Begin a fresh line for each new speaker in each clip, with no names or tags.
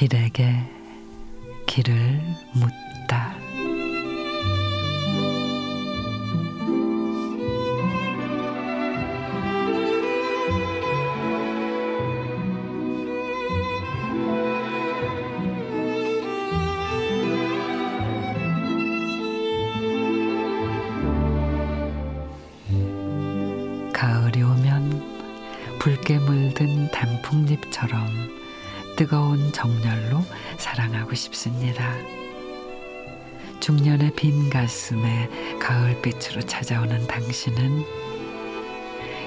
길에게 길을 묻다. 가을이 오면 붉게 물든 단풍잎처럼 뜨거운 정열로 사랑하고 싶습니다. 중년의 빈 가슴에 가을빛으로 찾아오는 당신은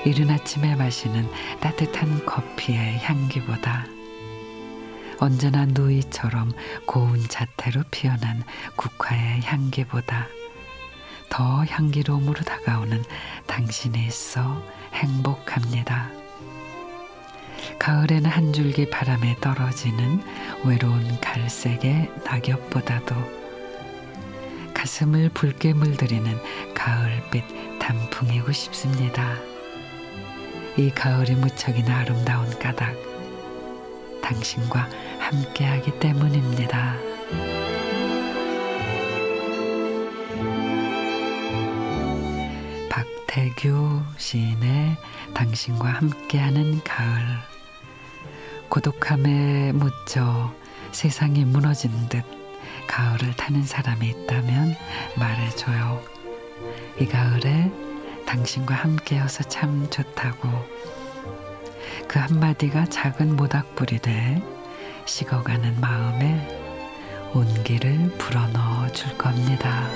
이른 아침에 마시는 따뜻한 커피의 향기보다 언제나 누이처럼 고운 자태로 피어난 국화의 향기보다 더 향기로움으로 다가오는 당신이 있어 행복합니다. 가을에는 한 줄기 바람에 떨어지는 외로운 갈색의 낙엽보다도 가슴을 붉게 물들이는 가을빛 단풍이고 싶습니다. 이 가을이 무척이나 아름다운 까닭 당신과 함께하기 때문입니다. 박태규 시인의 당신과 함께하는 가을 고독함에 묻혀 세상이 무너진 듯 가을을 타는 사람이 있다면 말해줘요. 이 가을에 당신과 함께여서 참 좋다고 그 한마디가 작은 모닥불이 돼 식어가는 마음에 온기를 불어넣어 줄 겁니다.